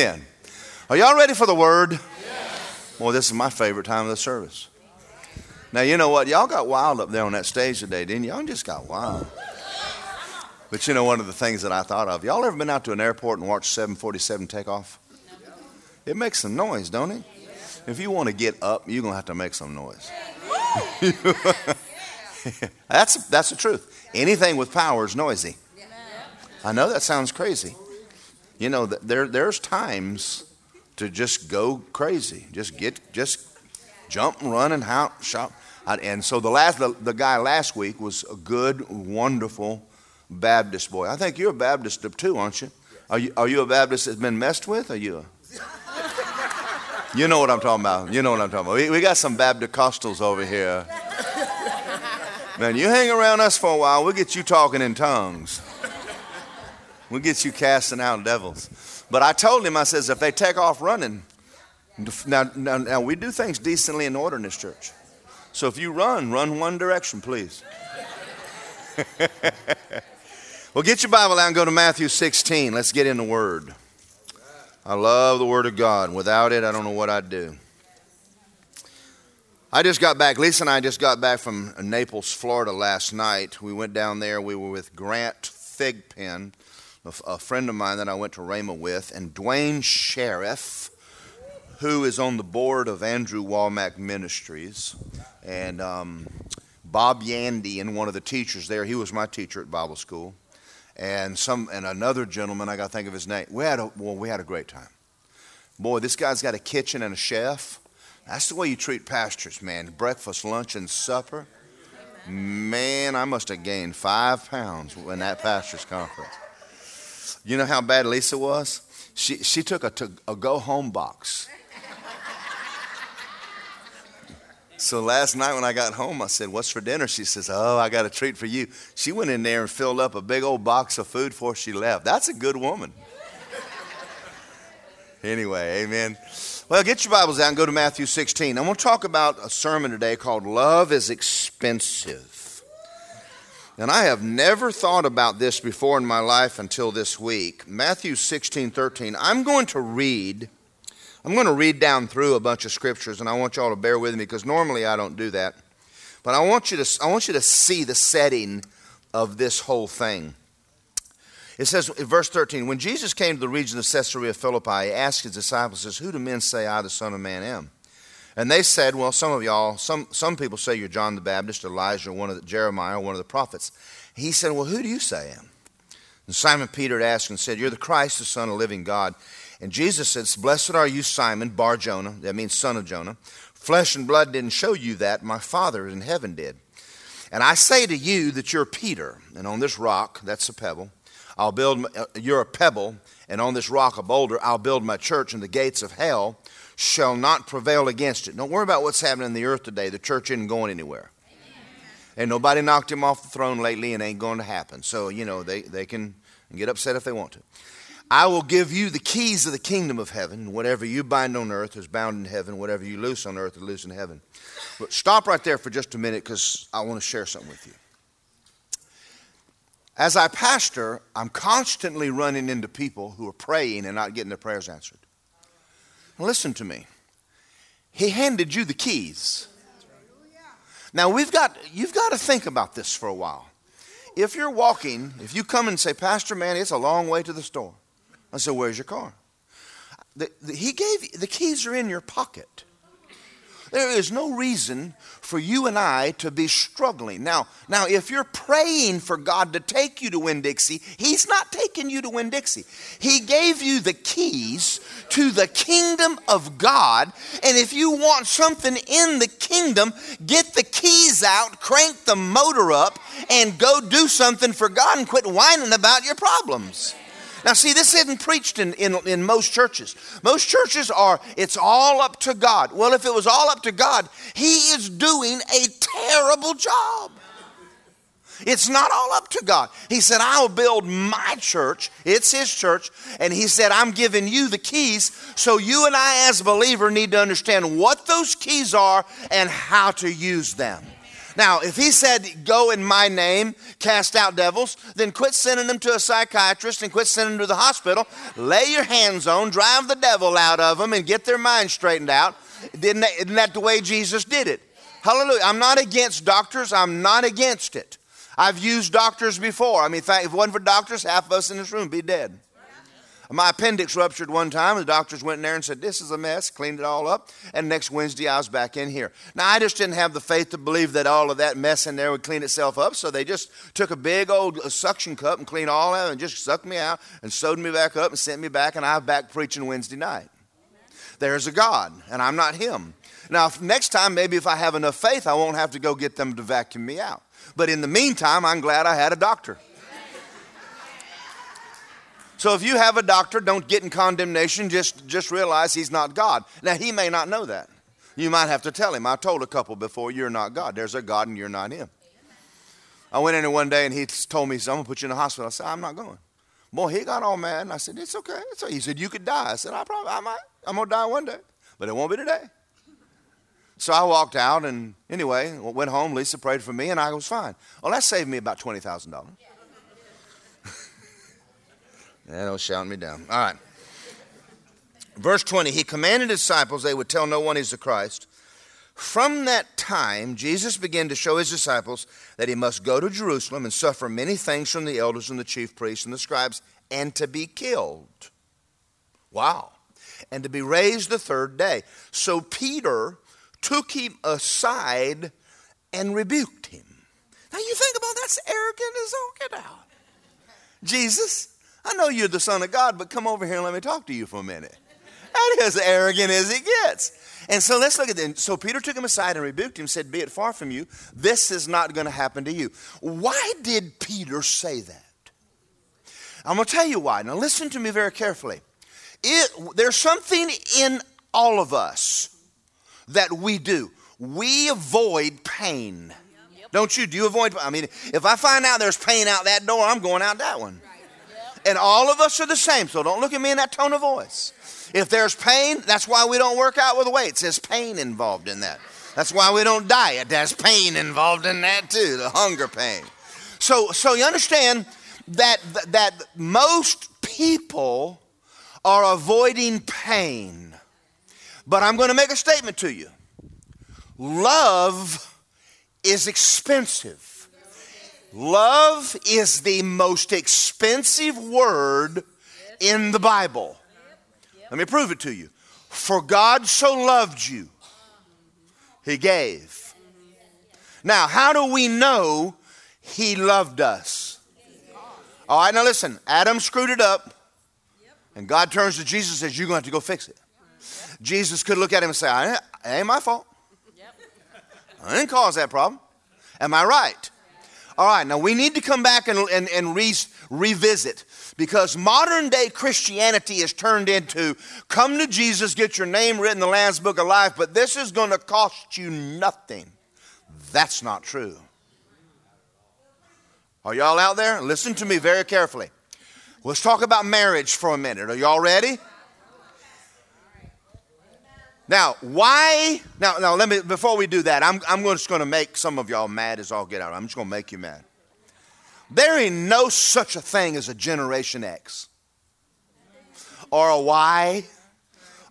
Amen. Are y'all ready for the word? Yes. Well, this is my favorite time of the service. Now, you know what? Y'all got wild up there on that stage today, didn't? Y'all just got wild. But you know, one of the things that I thought of, y'all ever been out to an airport and watched 747 take off? It makes some noise, don't it? If you want to get up, you're going to have to make some noise. that's, that's the truth. Anything with power is noisy. I know that sounds crazy. You know, there, there's times to just go crazy. Just get, just jump, and run, and shout. And so the last, the, the guy last week was a good, wonderful Baptist boy. I think you're a Baptist too, aren't you? Are you, are you a Baptist that's been messed with? Are you a, You know what I'm talking about. You know what I'm talking about. We, we got some Baptist Costals over here. Man, you hang around us for a while, we'll get you talking in tongues. We'll get you casting out devils. But I told him, I says, if they take off running, now, now, now we do things decently in order in this church. So if you run, run one direction, please. well, get your Bible out and go to Matthew 16. Let's get in the Word. I love the Word of God. Without it, I don't know what I'd do. I just got back, Lisa and I just got back from Naples, Florida last night. We went down there. We were with Grant Thigpen, a friend of mine that I went to Rhema with, and Duane Sheriff, who is on the board of Andrew Wommack Ministries, and um, Bob Yandian, and one of the teachers there. He was my teacher at Bible school and some and another gentleman I got to think of his name. We had a well, we had a great time. Boy, this guy's got a kitchen and a chef. That's the way you treat pastors, man. Breakfast, lunch, and supper. Man, I must have gained five pounds in that pastor's conference. You know how bad Lisa was? She she took a, to, a go home box So last night when I got home, I said, What's for dinner? She says, Oh, I got a treat for you. She went in there and filled up a big old box of food before she left. That's a good woman. anyway, amen. Well, get your Bibles out and go to Matthew 16. I'm going to talk about a sermon today called Love is Expensive. And I have never thought about this before in my life until this week. Matthew 16, 13. I'm going to read I'm going to read down through a bunch of scriptures, and I want y'all to bear with me because normally I don't do that. But I want you to, I want you to see the setting of this whole thing. It says in verse 13, when Jesus came to the region of Caesarea Philippi, he asked his disciples, says, Who do men say I, the Son of Man, am? And they said, Well, some of y'all, some, some people say you're John the Baptist, Elijah, one of the, Jeremiah, one of the prophets. He said, Well, who do you say I am? And Simon Peter asked and said, You're the Christ, the Son of the living God. And Jesus says, Blessed are you, Simon, Bar Jonah, that means son of Jonah. Flesh and blood didn't show you that, my Father in heaven did. And I say to you that you're Peter, and on this rock, that's a pebble, I'll build, uh, you're a pebble, and on this rock, a boulder, I'll build my church, and the gates of hell shall not prevail against it. Don't worry about what's happening in the earth today. The church isn't going anywhere. And nobody knocked him off the throne lately, and ain't going to happen. So, you know, they, they can get upset if they want to. I will give you the keys of the kingdom of heaven. Whatever you bind on earth is bound in heaven. Whatever you loose on earth is loose in heaven. But stop right there for just a minute because I want to share something with you. As I pastor, I'm constantly running into people who are praying and not getting their prayers answered. Listen to me. He handed you the keys. Now we've got you've got to think about this for a while. If you're walking, if you come and say, Pastor, man, it's a long way to the store. I said, Where's your car? The, the, he gave the keys are in your pocket. There is no reason for you and I to be struggling. Now, now if you're praying for God to take you to Winn Dixie, He's not taking you to Winn Dixie. He gave you the keys to the kingdom of God. And if you want something in the kingdom, get the keys out, crank the motor up, and go do something for God and quit whining about your problems. Now, see, this isn't preached in, in, in, most churches. Most churches are, it's all up to God. Well, if it was all up to God, He is doing a terrible job. It's not all up to God. He said, I'll build my church. It's His church. And He said, I'm giving you the keys. So you and I, as a believer, need to understand what those keys are and how to use them. Now, if he said, go in my name, cast out devils, then quit sending them to a psychiatrist and quit sending them to the hospital. Lay your hands on, drive the devil out of them, and get their mind straightened out. Isn't that the way Jesus did it? Hallelujah. I'm not against doctors, I'm not against it. I've used doctors before. I mean, if it wasn't for doctors, half of us in this room would be dead. My appendix ruptured one time. The doctors went in there and said, This is a mess, cleaned it all up. And next Wednesday, I was back in here. Now, I just didn't have the faith to believe that all of that mess in there would clean itself up. So they just took a big old uh, suction cup and cleaned all out and just sucked me out and sewed me back up and sent me back. And I'm back preaching Wednesday night. There's a God, and I'm not Him. Now, next time, maybe if I have enough faith, I won't have to go get them to vacuum me out. But in the meantime, I'm glad I had a doctor. So if you have a doctor, don't get in condemnation. Just, just realize he's not God. Now, he may not know that. You might have to tell him. I told a couple before, you're not God. There's a God and you're not him. I went in there one day and he told me, so I'm going to put you in the hospital. I said, I'm not going. Boy, he got all mad. And I said, it's okay. Okay. He said, you could die. I said, I probably, I might. I'm going to die one day, but it won't be today. So I walked out and anyway, went home. Lisa prayed for me and I was fine. Well, that saved me about $20,000. Yeah, don't shout me down. All right. Verse 20 He commanded his disciples they would tell no one he's the Christ. From that time, Jesus began to show his disciples that he must go to Jerusalem and suffer many things from the elders and the chief priests and the scribes and to be killed. Wow. And to be raised the third day. So Peter took him aside and rebuked him. Now you think about that's arrogant as all get out. Jesus, I know you're the Son of God, but come over here and let me talk to you for a minute. That is arrogant as it gets. And so let's look at this. So Peter took him aside and rebuked him, said, Be it far from you. This is not going to happen to you. Why did Peter say that? I'm going to tell you why. Now listen to me very carefully. It, there's something in all of us that we do. We avoid pain. Yep. Don't you? Do you avoid? I mean, if I find out there's pain out that door, I'm going out that one. And all of us are the same, so don't look at me in that tone of voice. If there's pain, that's why we don't work out with weights. There's pain involved in that. That's why we don't diet. There's pain involved in that too, the hunger pain. So, so you understand that, that most people are avoiding pain. But I'm going to make a statement to you. Love is expensive. Love is the most expensive word in the Bible. Let me prove it to you. For God so loved you, He gave. Now, how do we know He loved us? All right, now listen. Adam screwed it up, and God turns to Jesus and says, You're going to have to go fix it. Jesus could look at him and say, It ain't my fault. I didn't cause that problem. Am I right? All right, now we need to come back and, and, and re, revisit because modern day Christianity is turned into come to Jesus, get your name written in the Lamb's Book of Life, but this is going to cost you nothing. That's not true. Are y'all out there? Listen to me very carefully. Let's talk about marriage for a minute. Are y'all ready? Now, why? Now, now let me, before we do that, I'm, I'm just going to make some of y'all mad as all get out. I'm just going to make you mad. There ain't no such a thing as a Generation X or a Y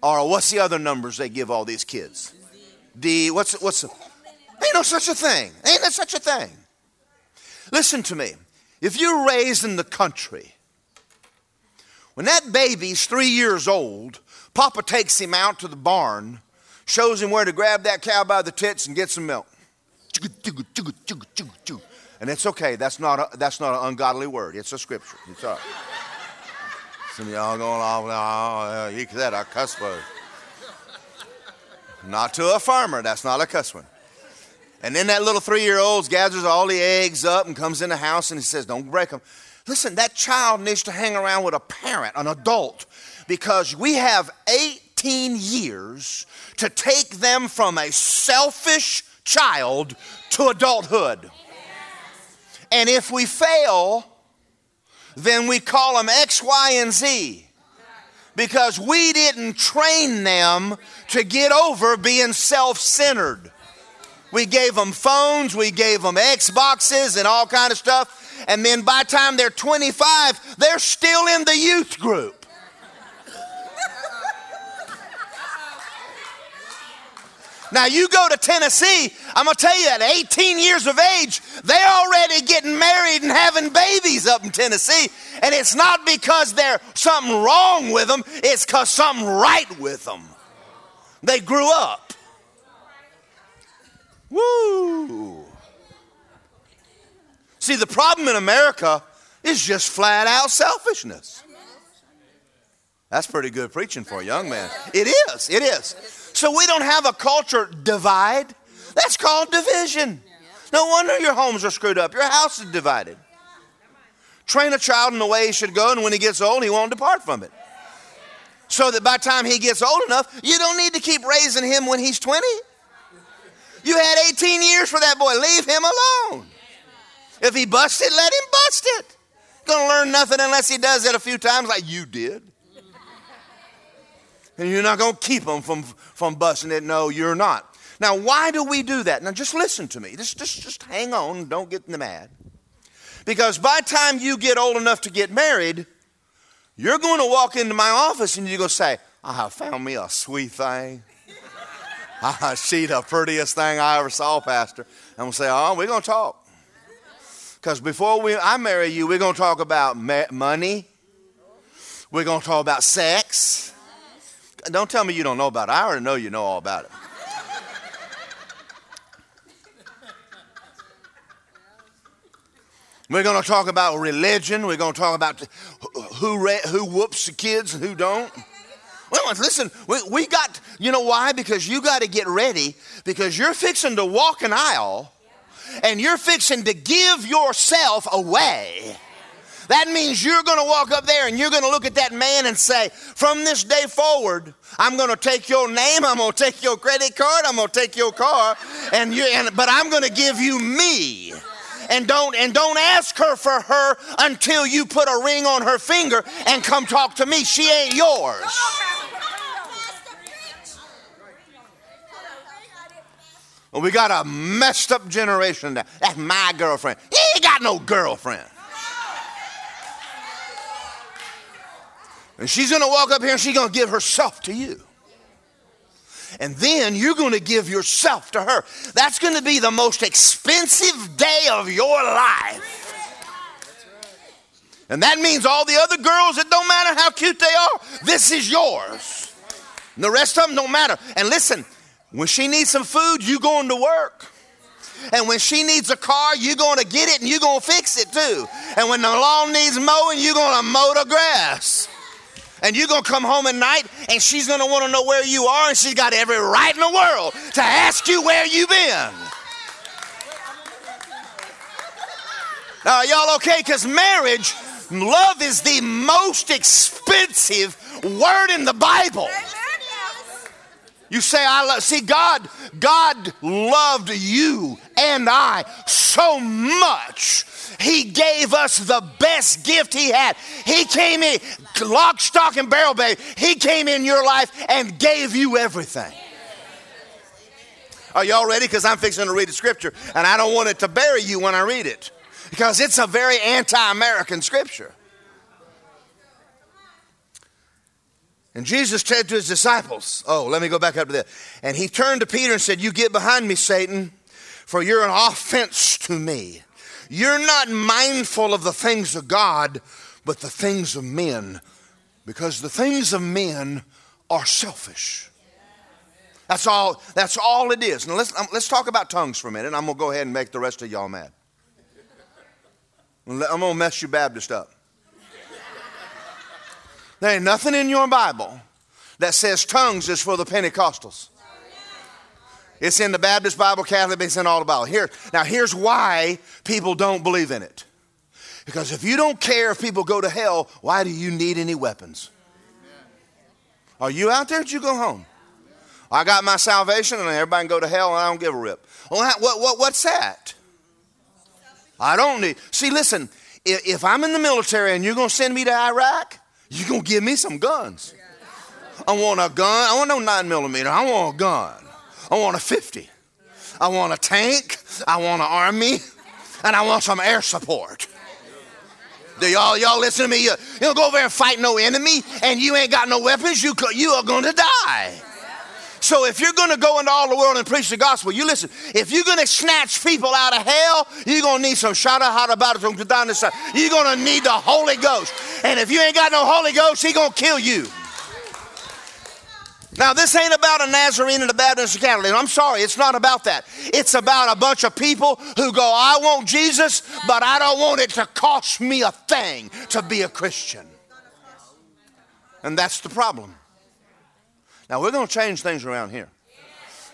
or a, what's the other numbers they give all these kids? D, what's, what's, the, ain't no such a thing. Ain't no such a thing. Listen to me. If you're raised in the country, when that baby's three years old, Papa takes him out to the barn, shows him where to grab that cow by the tits and get some milk. And it's okay. That's not, a, that's not an ungodly word. It's a scripture. It's all right. Some of y'all going off, oh, you said a cuss word. Not to a farmer. That's not a cuss word. And then that little three year old gathers all the eggs up and comes in the house and he says, Don't break them. Listen, that child needs to hang around with a parent, an adult, because we have 18 years to take them from a selfish child to adulthood. And if we fail, then we call them X, Y, and Z because we didn't train them to get over being self centered. We gave them phones, we gave them Xboxes and all kind of stuff. And then by the time they're 25, they're still in the youth group. Now, you go to Tennessee, I'm to tell you at 18 years of age, they're already getting married and having babies up in Tennessee. And it's not because there's something wrong with them, it's because something right with them. They grew up. Woo! See, the problem in America is just flat out selfishness. That's pretty good preaching for a young man. It is, it is. So we don't have a culture divide. That's called division. No wonder your homes are screwed up. Your house is divided. Train a child in the way he should go, and when he gets old, he won't depart from it. So that by the time he gets old enough, you don't need to keep raising him when he's 20. You had 18 years for that boy. Leave him alone. If he busted, let him bust it. Gonna learn nothing unless he does it a few times like you did. And you're not gonna keep them from, from busting it. No, you're not. Now, why do we do that? Now, just listen to me. Just, just, just hang on. Don't get mad. Because by the time you get old enough to get married, you're going to walk into my office and you're going to say, I have found me a sweet thing. she the prettiest thing I ever saw, Pastor. Going to say, oh, we're going to talk. Because before we, I marry you, we're going to talk about ma- money. We're going to talk about sex. Don't tell me you don't know about it. I already know you know all about it. We're going to talk about religion. We're going to talk about who, who whoops the kids and who don't. Well, listen, we, we got, you know why? Because you got to get ready because you're fixing to walk an aisle and you're fixing to give yourself away. That means you're going to walk up there and you're going to look at that man and say, From this day forward, I'm going to take your name, I'm going to take your credit card, I'm going to take your car, and you, and, but I'm going to give you me. And don't and don't ask her for her until you put a ring on her finger and come talk to me. She ain't yours. Well, we got a messed up generation now. That's my girlfriend. He ain't got no girlfriend. And she's going to walk up here and she's going to give herself to you. And then you're going to give yourself to her. That's going to be the most expensive day of your life. And that means all the other girls, it don't matter how cute they are, this is yours. And the rest of them don't matter. And listen, when she needs some food, you going to work. And when she needs a car, you're going to get it and you're going to fix it too. And when the lawn needs mowing, you're going to mow the grass. And you're going to come home at night and she's going to want to know where you are and she's got every right in the world to ask you where you've been. Now, y'all okay? Because marriage, love is the most expensive word in the Bible. You say, I love, see, God, God loved you and I so much. He gave us the best gift He had. He came in, lock, stock, and barrel, baby. He came in your life and gave you everything. Are y'all ready? Because I'm fixing to read the scripture, and I don't want it to bury you when I read it because it's a very anti American scripture. And Jesus said to his disciples, Oh, let me go back up to that. And he turned to Peter and said, You get behind me, Satan, for you're an offense to me. You're not mindful of the things of God, but the things of men, because the things of men are selfish. That's all, that's all it is. Now let's, um, let's talk about tongues for a minute. I'm going to go ahead and make the rest of y'all mad. I'm going to mess you Baptist up. There ain't nothing in your Bible that says tongues is for the Pentecostals. It's in the Baptist Bible, Catholic, it's in all the Bible. Here, now here's why people don't believe in it. Because if you don't care if people go to hell, why do you need any weapons? Are you out there? Did you go home? I got my salvation and everybody can go to hell and I don't give a rip. Well, what, what, what's that? I don't need. See, listen, if, if I'm in the military and you're going to send me to Iraq, you're going to give me some guns. I want a gun. I want no 9 millimeter. I want a gun. I want a 50. I want a tank, I want an army, and I want some air support. Do y'all y'all listen to me? You, go over there and fight no enemy, and you ain't got no weapons. You you are going to die. So if you're going to go into all the world and preach the gospel, you listen. If you're going to snatch people out of hell, you're going to need some shada hada about from You're going to need the Holy Ghost. And if you ain't got no Holy Ghost, He going to kill you. Now, this ain't about a Nazarene and a Baptist and Catholic. I'm sorry, it's not about that. It's about a bunch of people who go, I want Jesus, but I don't want it to cost me a thing to be a Christian. And that's the problem. Now, we're going to change things around here.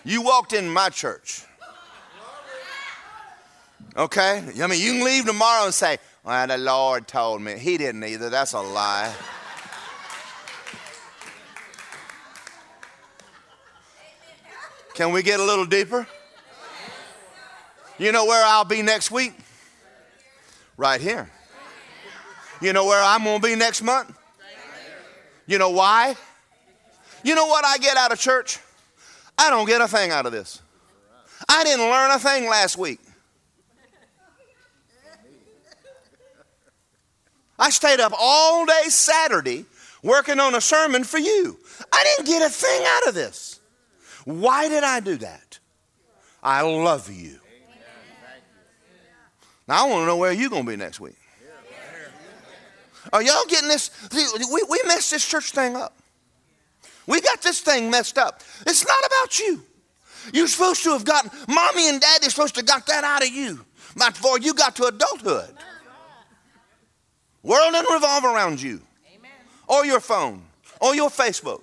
You walked in my church. Okay? I mean, you can leave tomorrow and say, Well, the Lord told me. He didn't either. That's a lie. Can we get a little deeper? You know where I'll be next week? Right here. You know where I'm going to be next month? You know why? You know what I get out of church? I don't get a thing out of this. I didn't learn a thing last week. I stayed up all day Saturday working on a sermon for you. I didn't get a thing out of this. Why did I do that? I love you. Now I want to know where you're going to be next week. Are y'all getting this? We, we messed this church thing up. We got this thing messed up. It's not about you. You're supposed to have gotten, mommy and daddy supposed to have got that out of you before you got to adulthood. World doesn't revolve around you or your phone or your Facebook.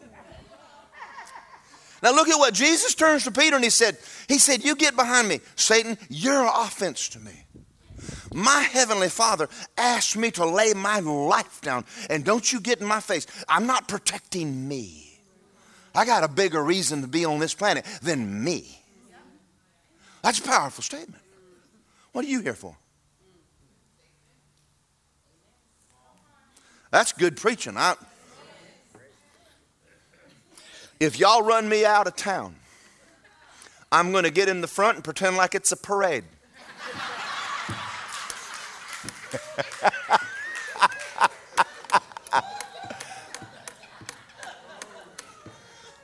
Now look at what Jesus turns to Peter and he said, He said, You get behind me, Satan, you're an offense to me. My heavenly Father asked me to lay my life down, and don't you get in my face. I'm not protecting me. I got a bigger reason to be on this planet than me. That's a powerful statement. What are you here for? That's good preaching. I, if y'all run me out of town, I'm going to get in the front and pretend like it's a parade.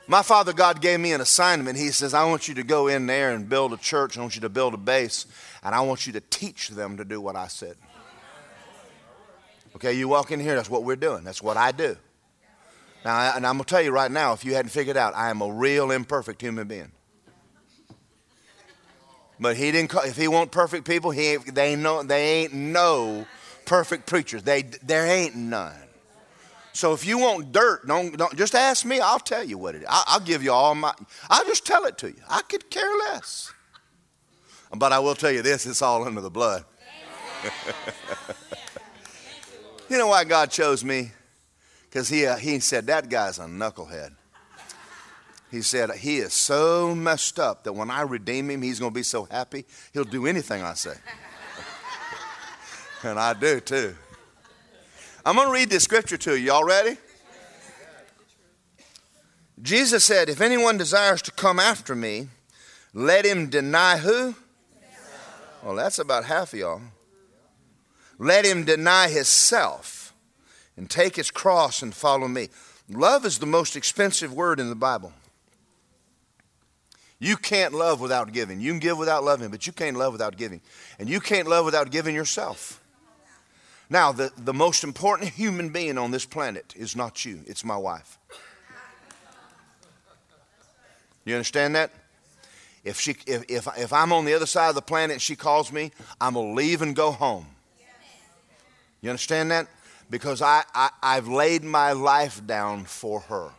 My Father God gave me an assignment. He says, I want you to go in there and build a church. I want you to build a base, and I want you to teach them to do what I said. Okay, you walk in here, that's what we're doing. That's what I do. Now, and I'm going to tell you right now, if you hadn't figured out, I am a real imperfect human being. But he didn't. Call, if he want perfect people, he they ain't no. They ain't no perfect preachers. They there ain't none. So if you want dirt, don't, don't just ask me. I'll tell you what it is. I'll, I'll give you all my. I'll just tell it to you. I could care less. But I will tell you this: it's all under the blood. you know why God chose me? Because he, uh, he said, That guy's a knucklehead. He said, He is so messed up that when I redeem him, he's going to be so happy, he'll do anything I say. and I do too. I'm going to read this scripture to you. Y'all ready? Jesus said, If anyone desires to come after me, let him deny who? Well, that's about half of y'all. Let him deny himself and take his cross and follow me. Love is the most expensive word in the Bible. You can't love without giving. You can give without loving, but you can't love without giving. And you can't love without giving yourself. Now, the, the most important human being on this planet is not you, it's my wife. You understand that? If, she, if, if, if I'm on the other side of the planet and she calls me, I'm going to leave and go home. You understand that? Because I, I, I've laid my life down for her.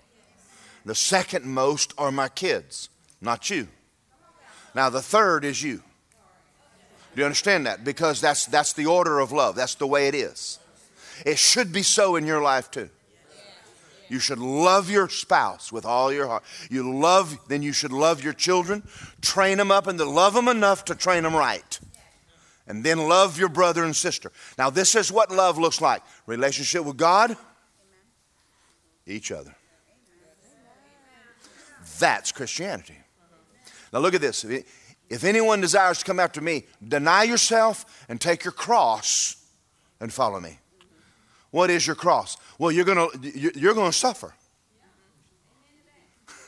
The second most are my kids, not you. Now, the third is you. Do you understand that? Because that's, that's the order of love, that's the way it is. It should be so in your life too. You should love your spouse with all your heart. You love, then you should love your children, train them up, and to love them enough to train them right and then love your brother and sister. Now, this is what love looks like relationship with God, each other. That's Christianity. Now, look at this. If anyone desires to come after me, deny yourself and take your cross and follow me. What is your cross? Well, you're going to you're going to suffer.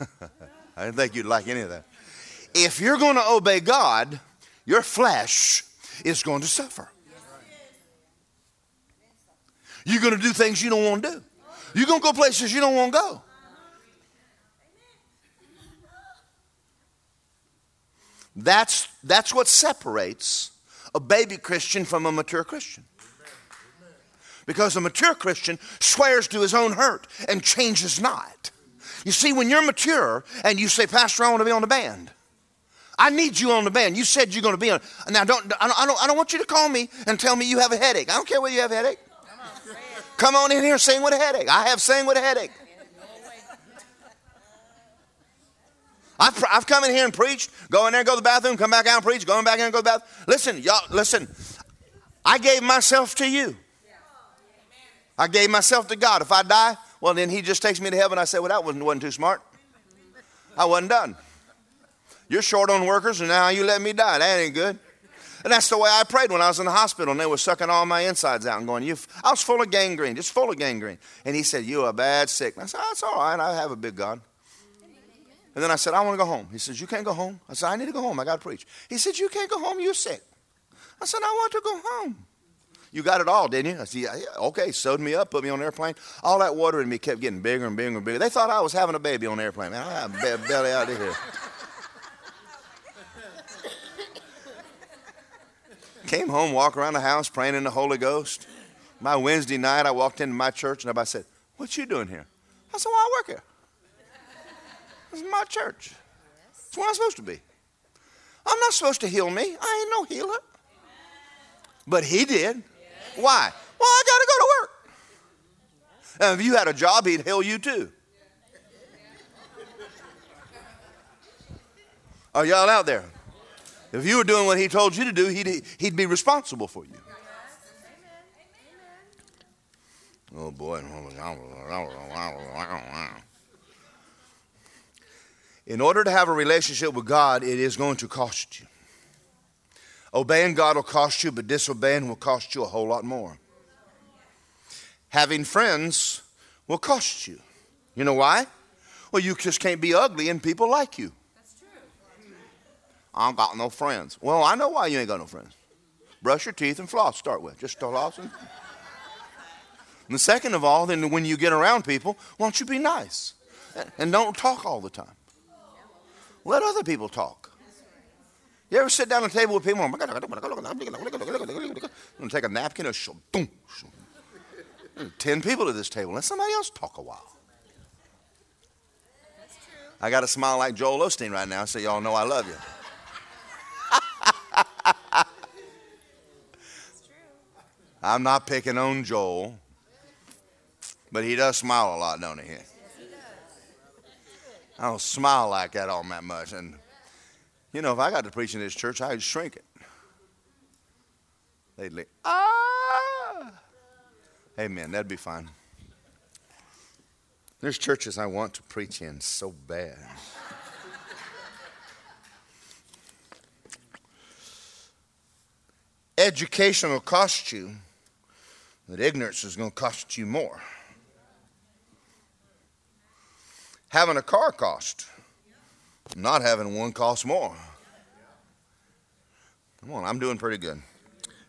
I didn't think you'd like any of that. If you're going to obey God, your flesh is going to suffer. You're going to do things you don't want to do. You're going to go places you don't want to go. That's, that's what separates a baby Christian from a mature Christian. Because a mature Christian swears to his own hurt and changes not. You see, when you're mature and you say, Pastor, I want to be on the band. I need you on the band. You said you're going to be on. Now, don't, I, don't, I don't want you to call me and tell me you have a headache. I don't care whether you have a headache. Come on in here, sing with a headache. I have sang with a headache. I've, I've come in here and preached, go in there, go to the bathroom, come back out and preach, going back in and go to the bathroom. Listen, y'all, listen. I gave myself to you. I gave myself to God. If I die, well, then He just takes me to heaven. I say, well, that wasn't, wasn't too smart. I wasn't done. You're short on workers, and now you let me die. That ain't good. And that's the way I prayed when I was in the hospital, and they were sucking all my insides out and going, you I was full of gangrene, just full of gangrene. And he said, You are a bad sick. And I said, oh, That's all right. I have a big God. And then I said, I want to go home. He says, You can't go home. I said, I need to go home. I got to preach. He said, You can't go home. You're sick. I said, I want to go home. You got it all, didn't you? I said, yeah, yeah. Okay, sewed me up, put me on an airplane. All that water in me kept getting bigger and bigger and bigger. They thought I was having a baby on the airplane. Man, I had a belly out of here. Came home, walked around the house praying in the Holy Ghost. My Wednesday night, I walked into my church and everybody said, What you doing here? I said, Well, I work here. This is my church. That's where I'm supposed to be. I'm not supposed to heal me. I ain't no healer. But he did. Why? Well, I got to go to work. And if you had a job, he'd heal you too. Are y'all out there? If you were doing what he told you to do, he'd, he'd be responsible for you. Oh boy. In order to have a relationship with God, it is going to cost you. Obeying God will cost you, but disobeying will cost you a whole lot more. Having friends will cost you. You know why? Well, you just can't be ugly and people like you. I don't got no friends. Well, I know why you ain't got no friends. Brush your teeth and floss, start with. Just floss and. and the second of all, then when you get around people, why don't you be nice? And don't talk all the time. Let other people talk. You ever sit down at a table with people and take a napkin and boom, ten people at this table. Let somebody else talk a while. I got a smile like Joel Osteen right now so y'all know I love you. I'm not picking on Joel, but he does smile a lot, don't he? I don't smile like that all that much. And, you know, if I got to preach in this church, I'd shrink it. They'd like, ah. Amen. That'd be fine. There's churches I want to preach in so bad. Education will cost you, but ignorance is going to cost you more. Having a car cost. Not having one costs more. Come on, I'm doing pretty good.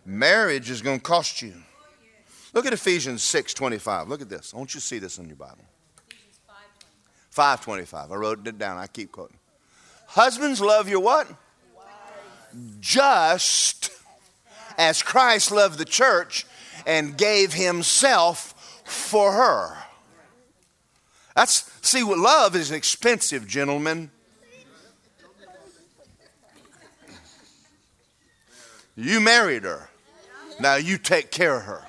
Marriage is going to cost you. Look at Ephesians 6:25. Look at this. I want you to see this in your Bible. 525. I wrote it down. I keep quoting. Husbands, love your what? Just as Christ loved the church and gave himself for her. That's see what love is expensive, gentlemen. You married her. Now you take care of her.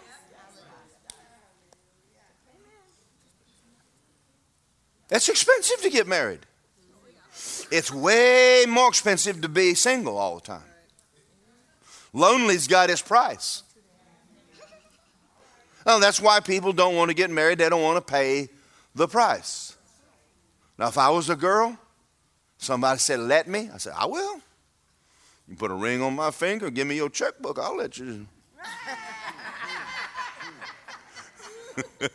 It's expensive to get married. It's way more expensive to be single all the time. Lonely's got its price. Well, that's why people don't want to get married. They don't want to pay the price. Now, if I was a girl, somebody said, let me, I said, I will. You put a ring on my finger, give me your checkbook, I'll let you.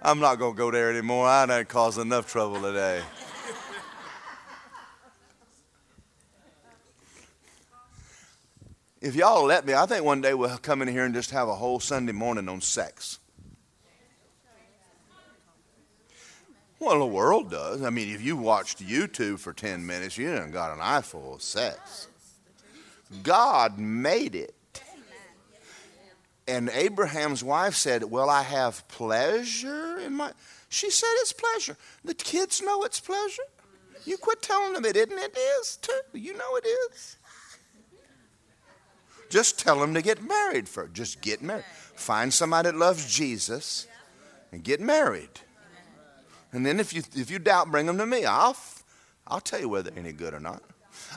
I'm not going to go there anymore. I done caused enough trouble today. If y'all let me, I think one day we'll come in here and just have a whole Sunday morning on sex. Well, the world does. I mean, if you watched YouTube for 10 minutes, you done got an eye full of sex. God made it. And Abraham's wife said, Well, I have pleasure in my. She said it's pleasure. The kids know it's pleasure. You quit telling them it isn't. It is too. You know it is. Just tell them to get married first. Just get married. Find somebody that loves Jesus and get married. And then if you, if you doubt, bring them to me. I'll, I'll tell you whether any good or not.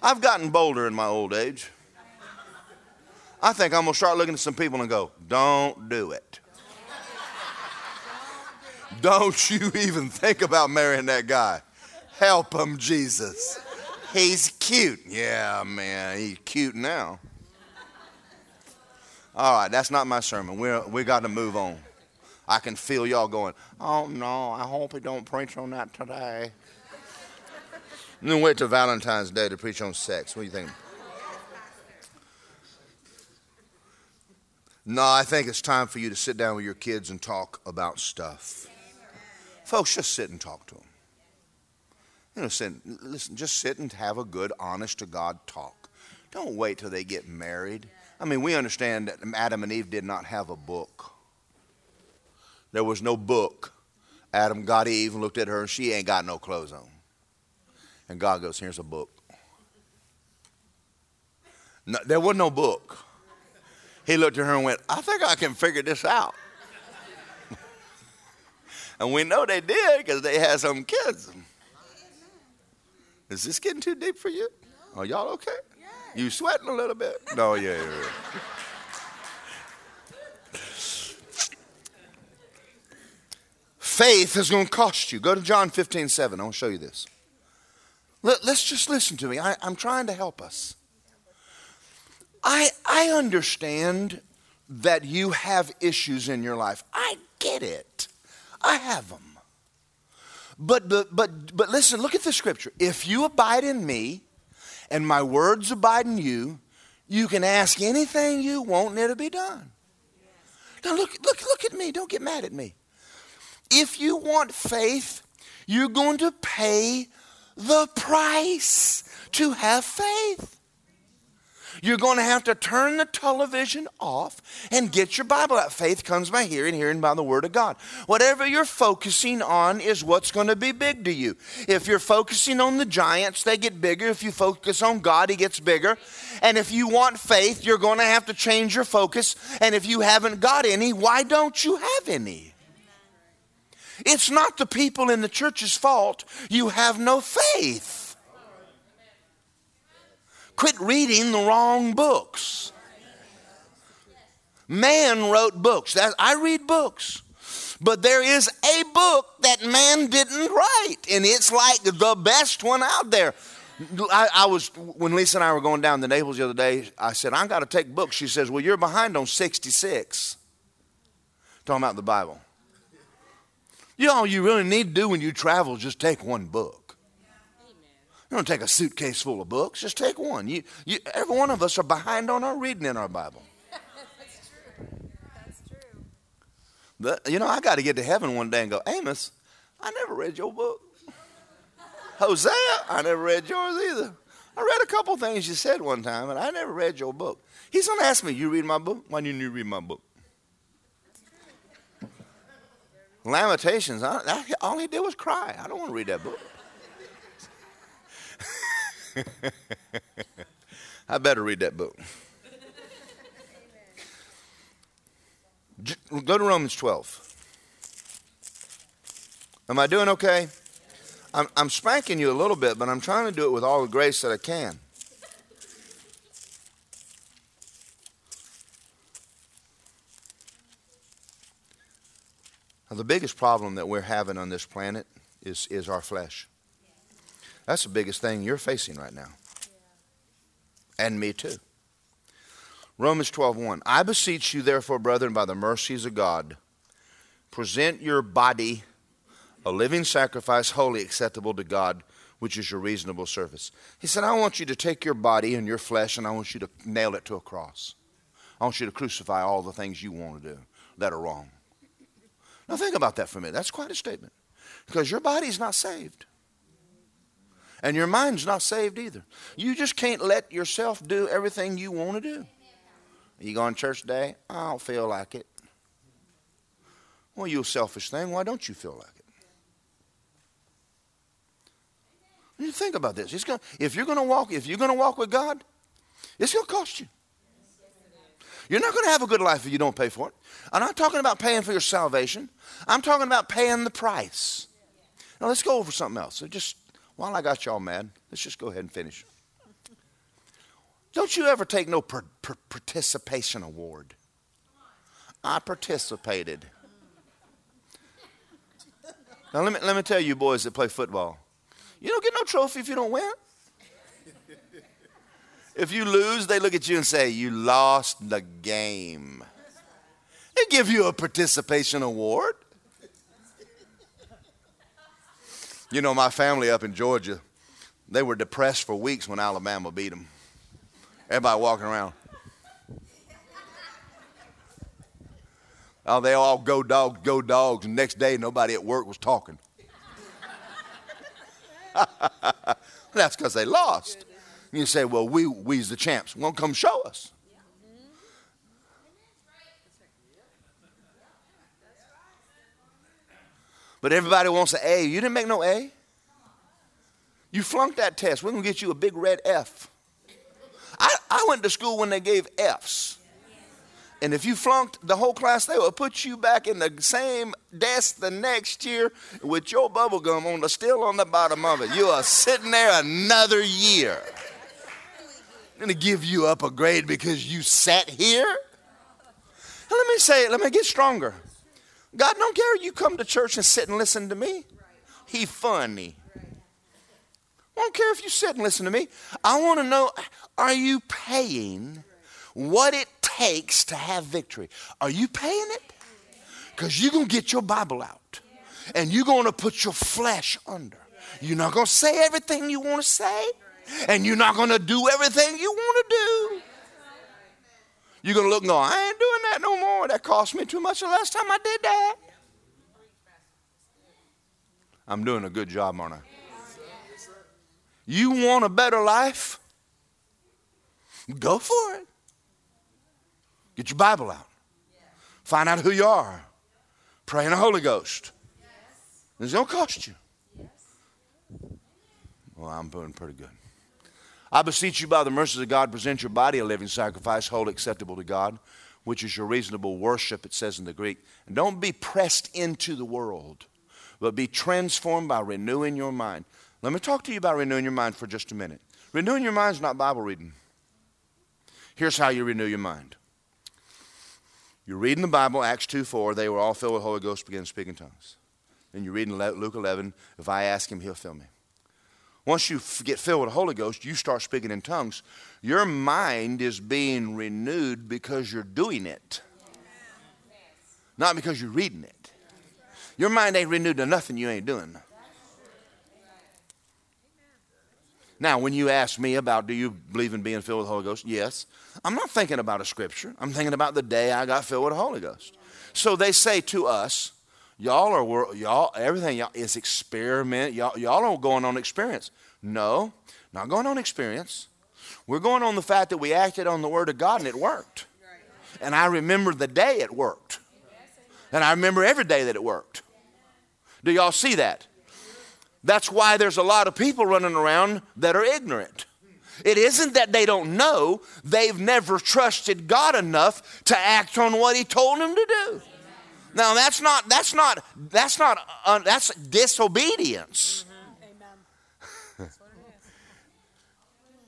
I've gotten bolder in my old age. I think I'm going to start looking at some people and go, don't do it. Don't you even think about marrying that guy. Help him, Jesus. He's cute. Yeah, man, he's cute now. All right, that's not my sermon. We're, we got to move on. I can feel y'all going, oh no, I hope he don't preach on that today. And then wait till Valentine's Day to preach on sex. What do you think? No, I think it's time for you to sit down with your kids and talk about stuff. Folks, just sit and talk to them. You know, sit, listen, just sit and have a good, honest to God talk. Don't wait till they get married. I mean, we understand that Adam and Eve did not have a book. There was no book. Adam got Eve and looked at her, and she ain't got no clothes on. And God goes, Here's a book. No, there was no book. He looked at her and went, I think I can figure this out. and we know they did because they had some kids. Is this getting too deep for you? Are y'all okay? You sweating a little bit? No, yeah, yeah. yeah. Faith is going to cost you. Go to John 15, 7. I want to show you this. Let, us just listen to me. I, I'm trying to help us. I, I understand that you have issues in your life. I get it. I have them. But, but, but, but listen, look at the scripture. If you abide in me and my words abide in you, you can ask anything you want and it'll be done. Now look, look, look at me. Don't get mad at me. If you want faith, you're going to pay the price to have faith. You're going to have to turn the television off and get your Bible out. Faith comes by hearing, hearing by the Word of God. Whatever you're focusing on is what's going to be big to you. If you're focusing on the giants, they get bigger. If you focus on God, He gets bigger. And if you want faith, you're going to have to change your focus. And if you haven't got any, why don't you have any? It's not the people in the church's fault. You have no faith. Quit reading the wrong books. Man wrote books. That, I read books. But there is a book that man didn't write, and it's like the best one out there. I, I, was when Lisa and I were going down the Naples the other day. I said, "I got to take books." She says, "Well, you're behind on 66." Talking about the Bible. You know, all you really need to do when you travel just take one book. You don't take a suitcase full of books. Just take one. You, you, every one of us are behind on our reading in our Bible. That's true. That's true. But, you know, I got to get to heaven one day and go, Amos, I never read your book. Hosea, I never read yours either. I read a couple things you said one time, and I never read your book. He's going to ask me, You read my book? Why didn't you read my book? Lamentations, I, I, all he did was cry. I don't want to read that book. I better read that book. Go to Romans 12. Am I doing okay? I'm, I'm spanking you a little bit, but I'm trying to do it with all the grace that I can. Now, the biggest problem that we're having on this planet is, is our flesh. That's the biggest thing you're facing right now. And me too. Romans 12:1. I beseech you therefore, brethren, by the mercies of God, present your body a living sacrifice, holy, acceptable to God, which is your reasonable service. He said, I want you to take your body and your flesh and I want you to nail it to a cross. I want you to crucify all the things you want to do that are wrong. Now think about that for a minute. That's quite a statement. Because your body's not saved. And your mind's not saved either. You just can't let yourself do everything you want to do. You going to church today? I don't feel like it. Well, you selfish thing. Why don't you feel like it? You think about this. It's gonna, if you're going to walk, if you're going to walk with God, it's going to cost you. You're not going to have a good life if you don't pay for it. I'm not talking about paying for your salvation. I'm talking about paying the price. Now let's go over something else. So just while I got y'all mad, let's just go ahead and finish. Don't you ever take no per, per, participation award? I participated. Now let me let me tell you boys that play football. You don't get no trophy if you don't win. If you lose, they look at you and say, You lost the game. They give you a participation award. You know, my family up in Georgia, they were depressed for weeks when Alabama beat them. Everybody walking around. Oh, they all go dogs, go dogs. And next day, nobody at work was talking. That's because they lost. And you say, well, we, we's the champs. Well, come show us. But everybody wants an A. You didn't make no A. You flunked that test. We're going to get you a big red F. I, I went to school when they gave F's. And if you flunked the whole class, they would put you back in the same desk the next year with your bubble gum on the still on the bottom of it. You are sitting there another year. I'm to give you up a grade because you sat here. Now, let me say let me get stronger. God don't care if you come to church and sit and listen to me. He funny. Don't care if you sit and listen to me. I want to know are you paying what it takes to have victory? Are you paying it? Because you're going to get your Bible out and you're going to put your flesh under. You're not going to say everything you want to say, and you're not going to do everything you want to do. You're going to look and go, I ain't doing that no more. That cost me too much the last time I did that. I'm doing a good job, aren't I? You want a better life? Go for it. Get your Bible out. Find out who you are. Pray in the Holy Ghost. It's going to cost you. Well, I'm doing pretty good. I beseech you by the mercies of God, present your body a living sacrifice, holy, acceptable to God, which is your reasonable worship, it says in the Greek. And don't be pressed into the world, but be transformed by renewing your mind. Let me talk to you about renewing your mind for just a minute. Renewing your mind is not Bible reading. Here's how you renew your mind. You're reading the Bible, Acts 2 4, they were all filled with the Holy Ghost, began speaking tongues. Then you're reading Luke 11, if I ask him, he'll fill me. Once you get filled with the Holy Ghost, you start speaking in tongues. Your mind is being renewed because you're doing it, not because you're reading it. Your mind ain't renewed to nothing you ain't doing. Now, when you ask me about do you believe in being filled with the Holy Ghost? Yes. I'm not thinking about a scripture. I'm thinking about the day I got filled with the Holy Ghost. So they say to us, y'all are y'all everything y'all is experiment. Y'all y'all are going on experience. No, not going on experience. We're going on the fact that we acted on the word of God and it worked. And I remember the day it worked. And I remember every day that it worked. Do y'all see that? That's why there's a lot of people running around that are ignorant. It isn't that they don't know, they've never trusted God enough to act on what He told them to do. Now that's not that's not that's not uh, that's disobedience.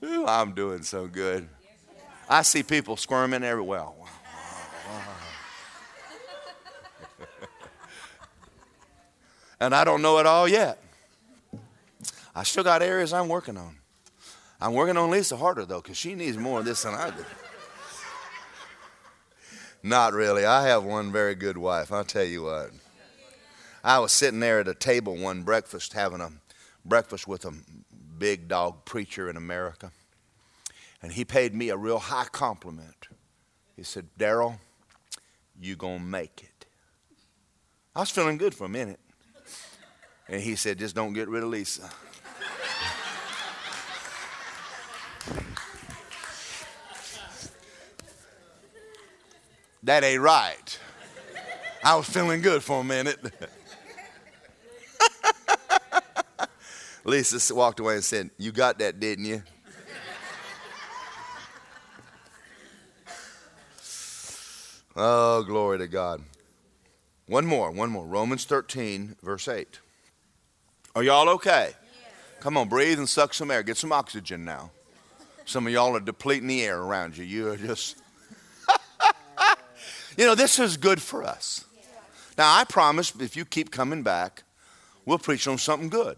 Ooh, I'm doing so good. I see people squirming everywhere. and I don't know it all yet. I still got areas I'm working on. I'm working on Lisa harder though, because she needs more of this than I do. Not really. I have one very good wife. I'll tell you what. I was sitting there at a table one breakfast having a breakfast with a big dog preacher in America. And he paid me a real high compliment. He said, Daryl, you gonna make it. I was feeling good for a minute. And he said, just don't get rid of Lisa. That ain't right. I was feeling good for a minute. Lisa walked away and said, You got that, didn't you? oh, glory to God. One more, one more. Romans 13, verse 8. Are y'all okay? Come on, breathe and suck some air. Get some oxygen now. Some of y'all are depleting the air around you. You are just. You know, this is good for us. Now, I promise if you keep coming back, we'll preach on something good.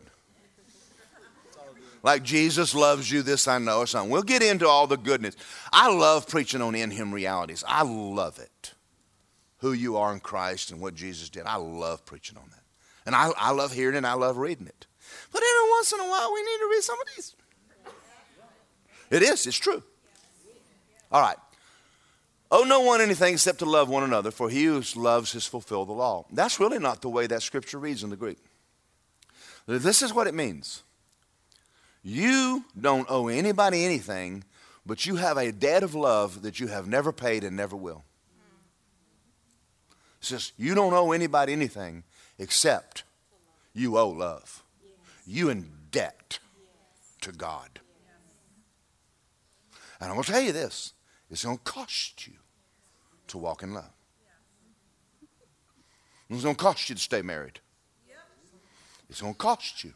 Like Jesus loves you, this I know, or something. We'll get into all the goodness. I love preaching on in Him realities. I love it. Who you are in Christ and what Jesus did. I love preaching on that. And I, I love hearing it and I love reading it. But every once in a while, we need to read some of these. It is, it's true. All right. Oh, no one anything except to love one another, for he who loves has fulfilled the law. That's really not the way that scripture reads in the Greek. This is what it means you don't owe anybody anything, but you have a debt of love that you have never paid and never will. It says you don't owe anybody anything except you owe love. You in debt to God. And I'm going to tell you this it's going to cost you to walk in love. It's going to cost you to stay married. It's going to cost you.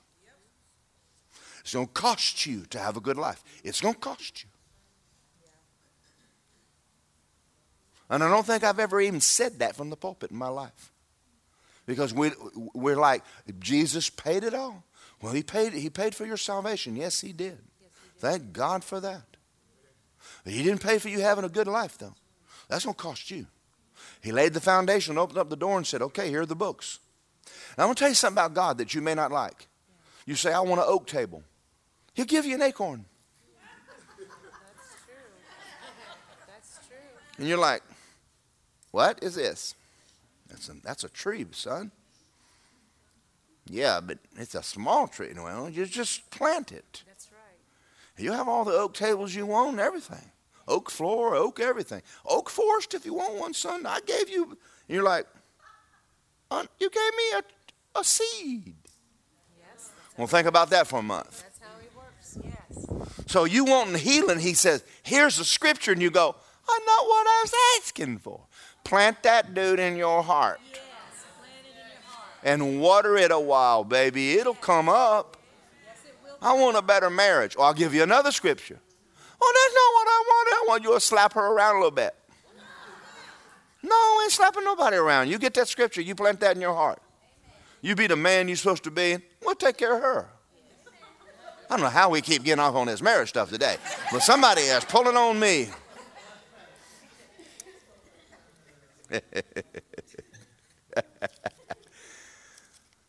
It's going to cost you to have a good life. It's going to cost you. And I don't think I've ever even said that from the pulpit in my life. Because we, we're like, Jesus paid it all. Well, he paid, he paid for your salvation. Yes, he did. Thank God for that. He didn't pay for you having a good life, though. That's going to cost you. He laid the foundation, opened up the door, and said, Okay, here are the books. Now, I'm going to tell you something about God that you may not like. You say, I want an oak table. He'll give you an acorn. That's true. That's true. And you're like, what is this? That's a, that's a tree, son. Yeah, but it's a small tree. Well, you just plant it. That's right. You have all the oak tables you want and everything. Oak floor, oak everything. Oak forest if you want one, son. I gave you. And you're like, you gave me a, a seed. Yes. Well, think about that for a month. that's how he works. Yes. So you wanting healing, he says, here's the scripture, and you go, I know what I was asking for. Plant that dude in your heart Yes. In your heart. and water it a while, baby. It'll come up. Yes, it. I want a better marriage. Or I'll give you another scripture. Oh, that's not what I want. I want you to slap her around a little bit. No, ain't slapping nobody around. You get that scripture, you plant that in your heart. You be the man you're supposed to be, we'll take care of her. I don't know how we keep getting off on this marriage stuff today, but somebody is pulling on me.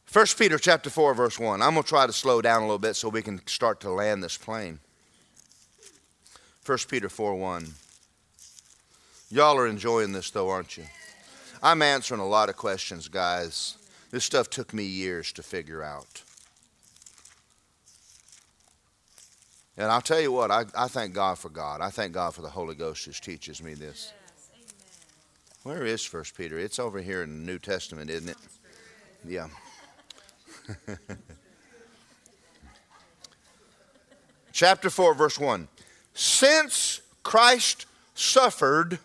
First Peter chapter 4 verse 1. I'm going to try to slow down a little bit so we can start to land this plane. First Peter 4 1. Y'all are enjoying this though, aren't you? I'm answering a lot of questions, guys. This stuff took me years to figure out. And I'll tell you what, I, I thank God for God. I thank God for the Holy Ghost who teaches me this. Yes. Where is First Peter? It's over here in the New Testament, isn't it? Yeah. Chapter 4, verse 1. Since Christ suffered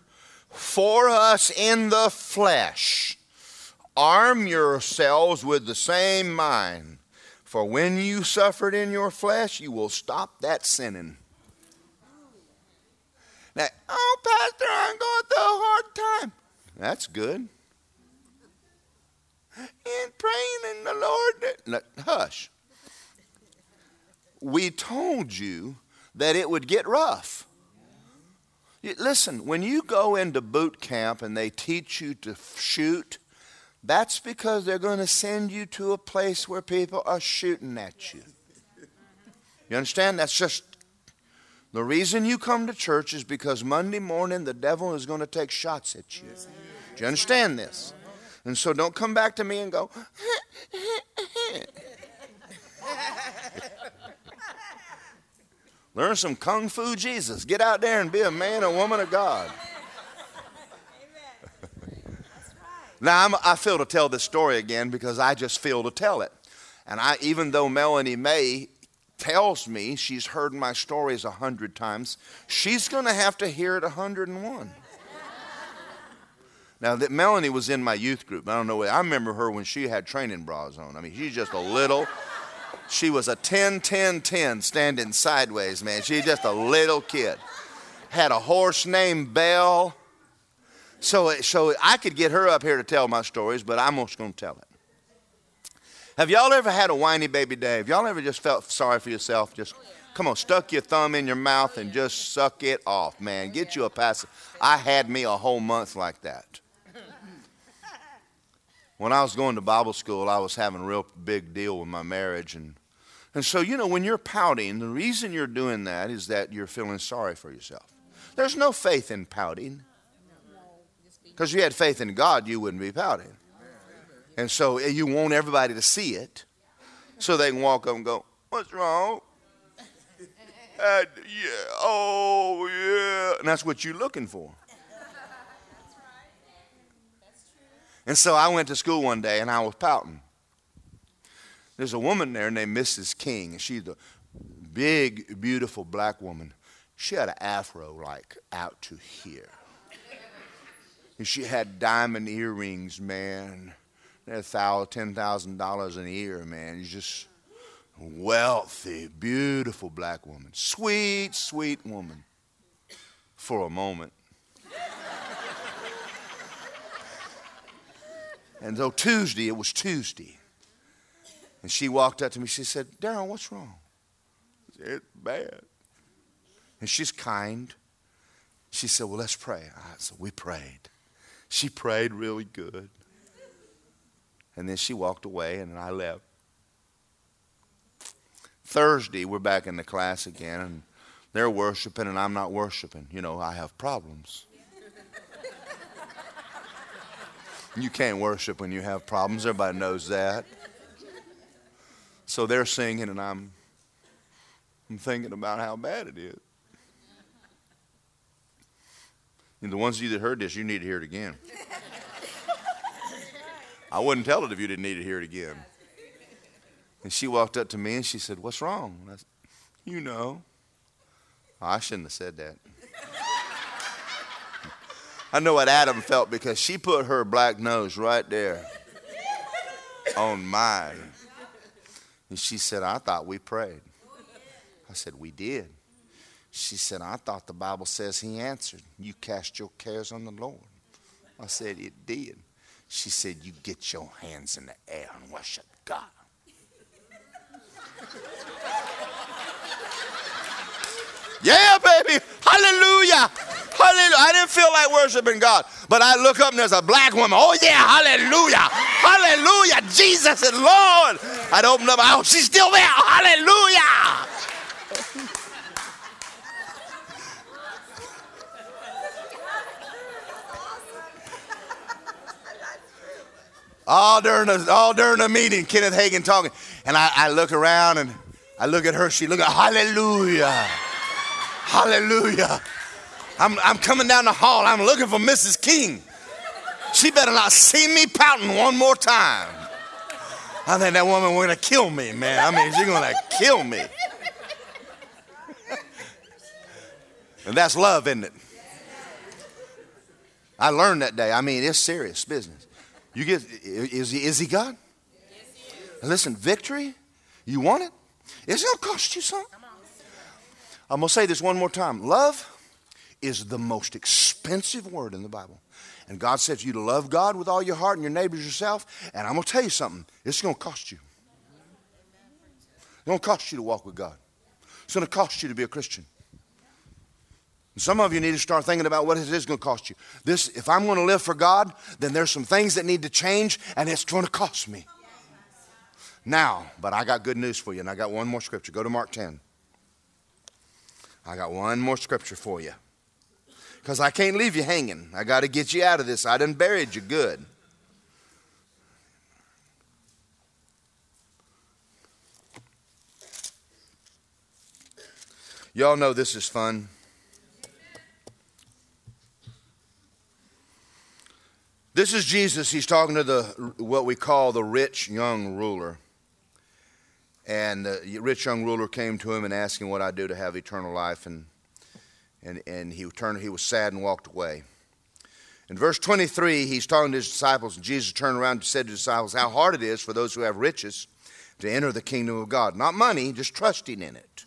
for us in the flesh, arm yourselves with the same mind. For when you suffered in your flesh, you will stop that sinning. Now, oh, Pastor, I'm going through a hard time. That's good. And praying in the Lord. Hush. We told you that it would get rough. Listen, when you go into boot camp and they teach you to shoot, that's because they're going to send you to a place where people are shooting at you. You understand? That's just the reason you come to church is because Monday morning the devil is going to take shots at you. Do you understand this? And so don't come back to me and go, Learn some Kung Fu Jesus. Get out there and be a man or woman of God. Now, I'm, I feel to tell this story again because I just feel to tell it. And I, even though Melanie May tells me she's heard my stories a hundred times, she's going to have to hear it a hundred and one. Now that Melanie was in my youth group, I don't know. I remember her when she had training bras on. I mean, she's just a little. She was a 10, 10, 10 standing sideways, man. She's just a little kid. Had a horse named Belle. So, so I could get her up here to tell my stories, but I'm just going to tell it. Have y'all ever had a whiny baby day? Have y'all ever just felt sorry for yourself? Just come on, stuck your thumb in your mouth and just suck it off, man. Get you a pass. I had me a whole month like that. When I was going to Bible school, I was having a real big deal with my marriage, and and so you know when you're pouting, the reason you're doing that is that you're feeling sorry for yourself. There's no faith in pouting. Because if you had faith in God, you wouldn't be pouting. And so eh, you want everybody to see it so they can walk up and go, What's wrong? Uh, yeah, oh, yeah. And that's what you're looking for. And so I went to school one day and I was pouting. There's a woman there named Mrs. King, and she's a big, beautiful black woman. She had an afro like out to here. And she had diamond earrings, man. Thousand dollars an ear, man. She's just wealthy, beautiful black woman. Sweet, sweet woman. For a moment. And so Tuesday, it was Tuesday. And she walked up to me. She said, Darren, what's wrong? Said, it's bad. And she's kind. She said, Well, let's pray. I said, We prayed. She prayed really good. And then she walked away, and I left. Thursday, we're back in the class again, and they're worshiping, and I'm not worshiping. You know, I have problems. You can't worship when you have problems. Everybody knows that. So they're singing, and I'm, I'm thinking about how bad it is. And the ones of you that heard this, you need to hear it again. I wouldn't tell it if you didn't need to hear it again. And she walked up to me and she said, What's wrong? Said, You know. I shouldn't have said that. I know what Adam felt because she put her black nose right there on mine. And she said, I thought we prayed. I said, We did. She said, I thought the Bible says he answered. You cast your cares on the Lord. I said, It did. She said, You get your hands in the air and worship God. yeah, baby. Hallelujah. Hallelujah. I didn't feel like worshiping God, but I look up and there's a black woman. Oh, yeah. Hallelujah. Hallelujah. Jesus is Lord. I'd open up. Oh, she's still there. Hallelujah. all during the all during the meeting, Kenneth Hagin talking, and I, I look around and I look at her. She look at Hallelujah, Hallelujah. I'm I'm coming down the hall. I'm looking for Mrs. King. She better not see me pouting one more time. I think that woman gonna kill me, man. I mean, she's gonna kill me. and that's love, isn't it? I learned that day. I mean, it's serious business. You get is he is he God? Listen, victory, you want it? It's gonna cost you something. I'm gonna say this one more time. Love is the most expensive word in the Bible. And God says you to love God with all your heart and your neighbors yourself. And I'm gonna tell you something, it's gonna cost you. It's gonna cost you to walk with God. It's going to cost you to be a Christian. And some of you need to start thinking about what it is going to cost you. This, if I'm going to live for God, then there's some things that need to change, and it's going to cost me. Now, but I got good news for you, and I got one more scripture. Go to Mark 10. I got one more scripture for you. Because I can't leave you hanging. I got to get you out of this. I done buried you good. Y'all know this is fun. This is Jesus. He's talking to the what we call the rich young ruler. And the rich young ruler came to him and asked him what I do to have eternal life. And, and, and he turned, he was sad and walked away. In verse 23, he's talking to his disciples, and Jesus turned around and said to the disciples, How hard it is for those who have riches to enter the kingdom of God. Not money, just trusting in it.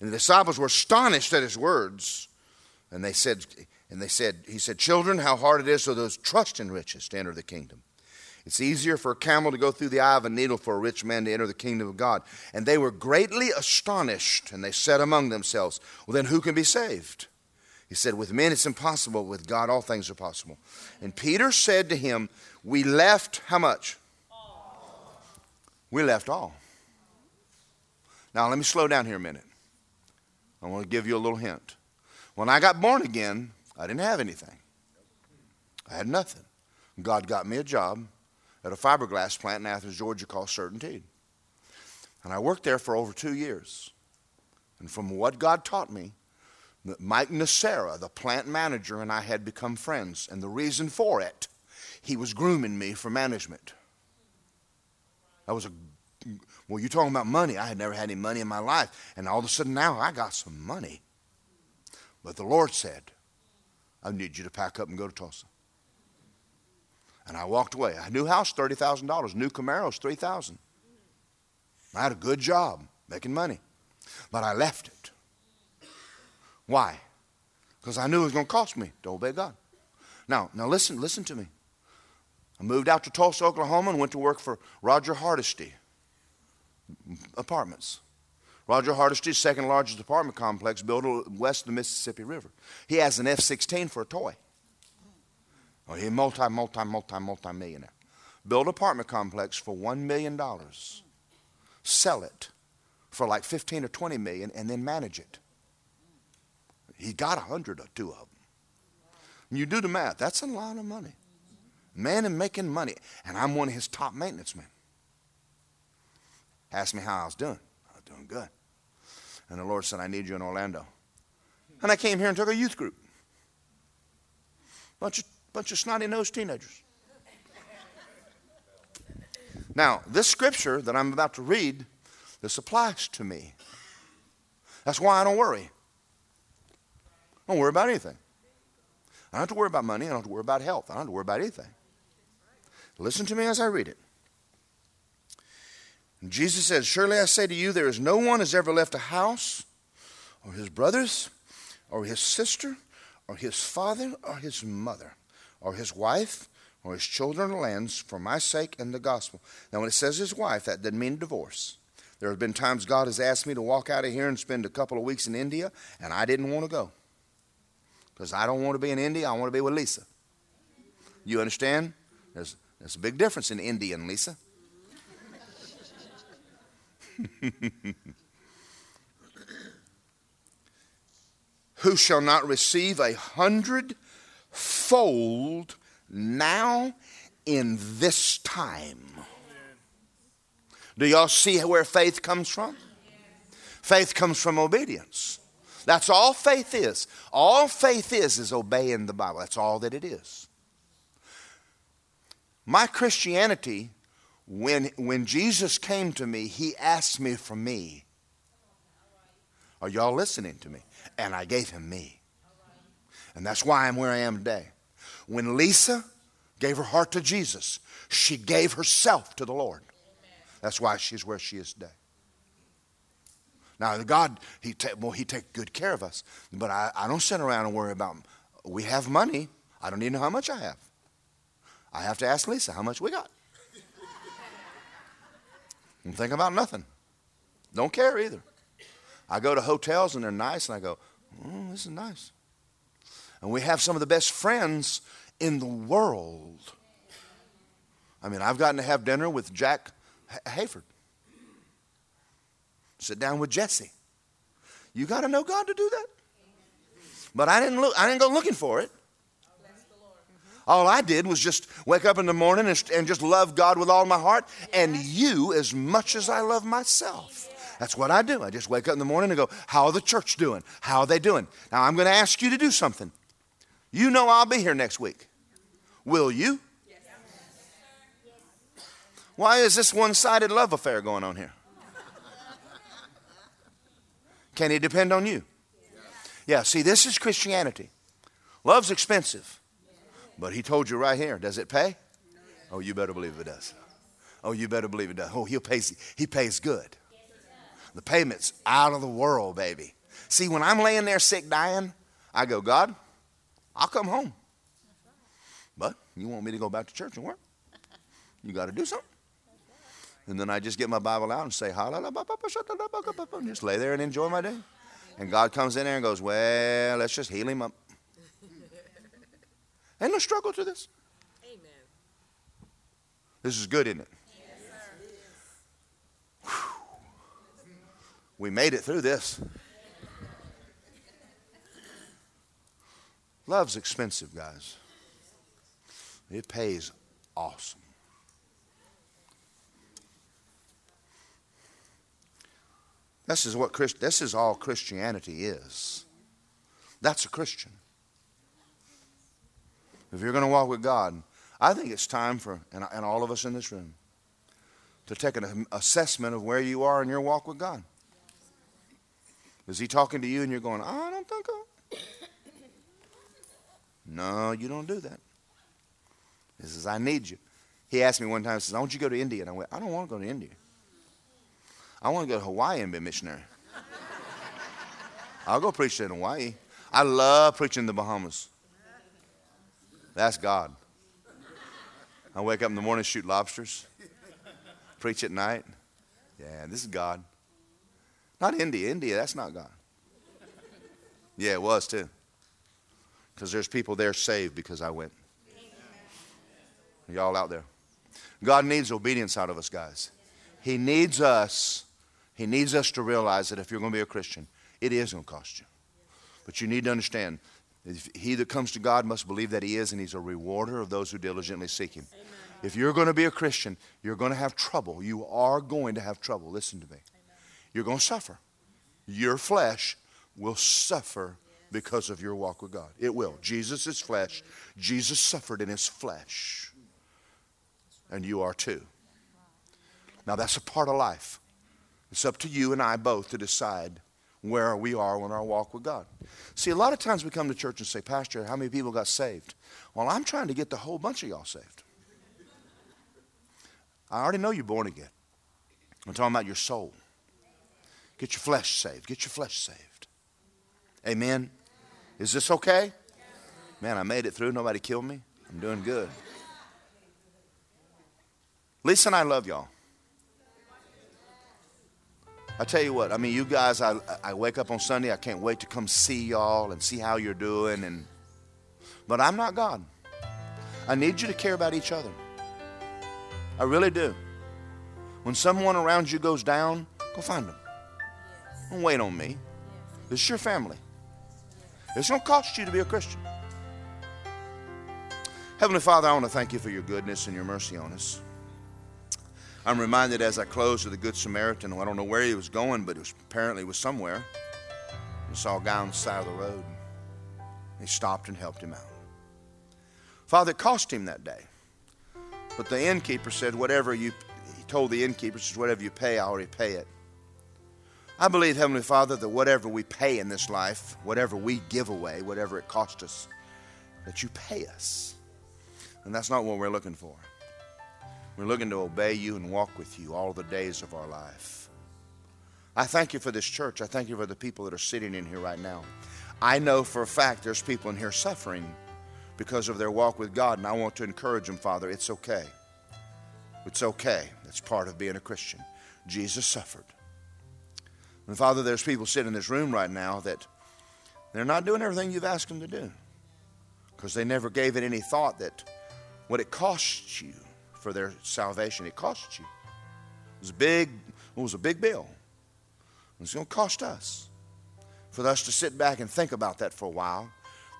And the disciples were astonished at his words. And they said, and they said, He said, Children, how hard it is for those trust in riches to enter the kingdom. It's easier for a camel to go through the eye of a needle for a rich man to enter the kingdom of God. And they were greatly astonished, and they said among themselves, Well, then who can be saved? He said, With men it's impossible, with God all things are possible. And Peter said to him, We left how much? All. We left all. Now, let me slow down here a minute. I want to give you a little hint. When I got born again, I didn't have anything, I had nothing. God got me a job at a fiberglass plant in Athens, Georgia called CertainTeed. And I worked there for over two years. And from what God taught me, Mike Nacera, the plant manager, and I had become friends. And the reason for it, he was grooming me for management. I was a, well, you're talking about money. I had never had any money in my life. And all of a sudden now I got some money. But the Lord said, I need you to pack up and go to Tulsa. And I walked away. A new house, $30,000. New Camaro's, 3000 I had a good job making money. But I left it. Why? Because I knew it was going to cost me to obey God. Now, now listen, listen to me. I moved out to Tulsa, Oklahoma, and went to work for Roger Hardesty Apartments. Roger Hardesty's second largest apartment complex built west of the Mississippi River. He has an F 16 for a toy. Oh, he's multi, multi, multi, multi millionaire. Build an apartment complex for $1 million. Sell it for like 15 or 20 million and then manage it. He got a hundred or two of them. And you do the math, that's a lot of money. Man and making money. And I'm one of his top maintenance men. Asked me how I was doing. I was doing good. And the Lord said, I need you in Orlando. And I came here and took a youth group. Bunch of Bunch of snotty nosed teenagers. Now, this scripture that I'm about to read, this applies to me. That's why I don't worry. I don't worry about anything. I don't have to worry about money. I don't have to worry about health. I don't have to worry about anything. Listen to me as I read it. Jesus says, Surely I say to you, there is no one has ever left a house, or his brothers, or his sister, or his father, or his mother or his wife or his children or lands for my sake and the gospel. Now, when it says his wife, that doesn't mean divorce. There have been times God has asked me to walk out of here and spend a couple of weeks in India, and I didn't want to go. Because I don't want to be in India, I want to be with Lisa. You understand? There's, there's a big difference in India and Lisa. Who shall not receive a hundred fold now in this time. Do y'all see where faith comes from? Faith comes from obedience. That's all faith is. All faith is is obeying the Bible. That's all that it is. My Christianity, when, when Jesus came to me, he asked me for me. Are y'all listening to me? And I gave him me. And that's why I'm where I am today. When Lisa gave her heart to Jesus, she gave herself to the Lord. That's why she's where she is today. Now, God, He take well, good care of us, but I, I don't sit around and worry about. We have money. I don't even know how much I have. I have to ask Lisa how much we got. think about nothing. Don't care either. I go to hotels and they're nice, and I go, oh, this is nice. And we have some of the best friends in the world. I mean, I've gotten to have dinner with Jack Hayford, sit down with Jesse. You got to know God to do that. But I didn't look. I didn't go looking for it. All I did was just wake up in the morning and, and just love God with all my heart and you as much as I love myself. That's what I do. I just wake up in the morning and go, How are the church doing? How are they doing? Now I'm going to ask you to do something. You know I'll be here next week. Will you? Why is this one sided love affair going on here? Can he depend on you? Yeah, see, this is Christianity. Love's expensive. But he told you right here, does it pay? Oh, you better believe it does. Oh, you better believe it does. Oh, he pays, he pays good. The payment's out of the world, baby. See, when I'm laying there sick, dying, I go, God, I'll come home. But you want me to go back to church and work? You got to do something. And then I just get my Bible out and say, and just lay there and enjoy my day. And God comes in there and goes, Well, let's just heal him up. Ain't no struggle to this. Amen. This is good, isn't it? We made it through this. Love's expensive, guys. It pays awesome. This is what Christ, this is all Christianity is. That's a Christian. If you're going to walk with God, I think it's time for, and, and all of us in this room, to take an assessment of where you are in your walk with God. Is He talking to you and you're going, I don't think so. No, you don't do that. He says, I need you. He asked me one time, he says, I want you to go to India. And I went, I don't want to go to India. I want to go to Hawaii and be a missionary. I'll go preach in Hawaii. I love preaching in the Bahamas. That's God. I wake up in the morning, shoot lobsters, preach at night. Yeah, this is God. Not India. India, that's not God. Yeah, it was too. Because there's people there saved because I went. Y'all out there. God needs obedience out of us, guys. He needs us. He needs us to realize that if you're going to be a Christian, it is going to cost you. But you need to understand he that comes to God must believe that He is, and He's a rewarder of those who diligently seek Him. Amen. If you're going to be a Christian, you're going to have trouble. You are going to have trouble. Listen to me. Amen. You're going to suffer. Your flesh will suffer because of your walk with God. It will. Jesus is flesh. Jesus suffered in His flesh. And you are too. Now, that's a part of life. It's up to you and I both to decide where we are in our walk with God. See, a lot of times we come to church and say, Pastor, how many people got saved? Well, I'm trying to get the whole bunch of y'all saved. I already know you're born again. I'm talking about your soul. Get your flesh saved. Get your flesh saved. Amen. Is this okay? Man, I made it through. Nobody killed me. I'm doing good. Lisa and I love y'all. I tell you what, I mean, you guys, I, I wake up on Sunday, I can't wait to come see y'all and see how you're doing. And, but I'm not God. I need you to care about each other. I really do. When someone around you goes down, go find them. Don't wait on me. This is your family. It's going to cost you to be a Christian. Heavenly Father, I want to thank you for your goodness and your mercy on us. I'm reminded as I close of the Good Samaritan, I don't know where he was going, but it was apparently was somewhere. He saw a guy on the side of the road. He stopped and helped him out. Father, it cost him that day. But the innkeeper said, whatever you, he told the innkeeper, says, whatever you pay, I already pay it. I believe, Heavenly Father, that whatever we pay in this life, whatever we give away, whatever it costs us, that you pay us. And that's not what we're looking for. We're looking to obey you and walk with you all the days of our life. I thank you for this church. I thank you for the people that are sitting in here right now. I know for a fact there's people in here suffering because of their walk with God, and I want to encourage them, Father, it's okay. It's okay. It's part of being a Christian. Jesus suffered. And Father, there's people sitting in this room right now that they're not doing everything you've asked them to do because they never gave it any thought that what it costs you for their salvation, it costs you. It was a big, it was a big bill. It's going to cost us for us to sit back and think about that for a while.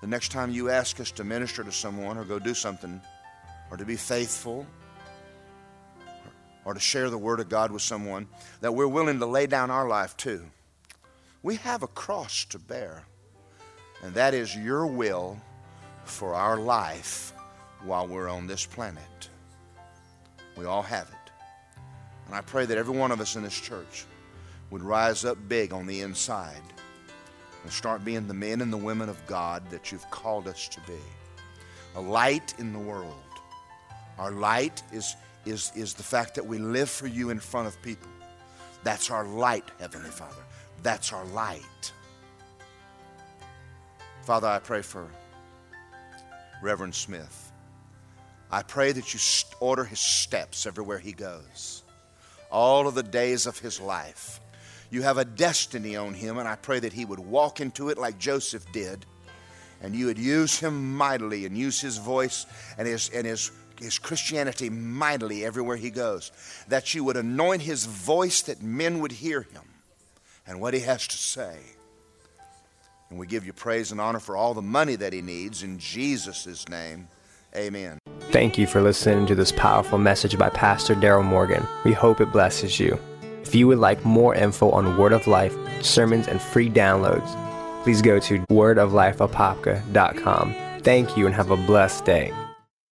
The next time you ask us to minister to someone or go do something or to be faithful or to share the Word of God with someone, that we're willing to lay down our life too. We have a cross to bear, and that is your will for our life while we're on this planet. We all have it. And I pray that every one of us in this church would rise up big on the inside and start being the men and the women of God that you've called us to be. A light in the world. Our light is, is, is the fact that we live for you in front of people. That's our light, Heavenly Father. That's our light. Father, I pray for Reverend Smith. I pray that you order his steps everywhere he goes, all of the days of his life. You have a destiny on him, and I pray that he would walk into it like Joseph did, and you would use him mightily and use his voice and his, and his, his Christianity mightily everywhere he goes. That you would anoint his voice that men would hear him and what he has to say. And we give you praise and honor for all the money that he needs. In Jesus' name, amen. Thank you for listening to this powerful message by Pastor Daryl Morgan. We hope it blesses you. If you would like more info on Word of Life, sermons, and free downloads, please go to wordoflifeapopka.com. Thank you and have a blessed day.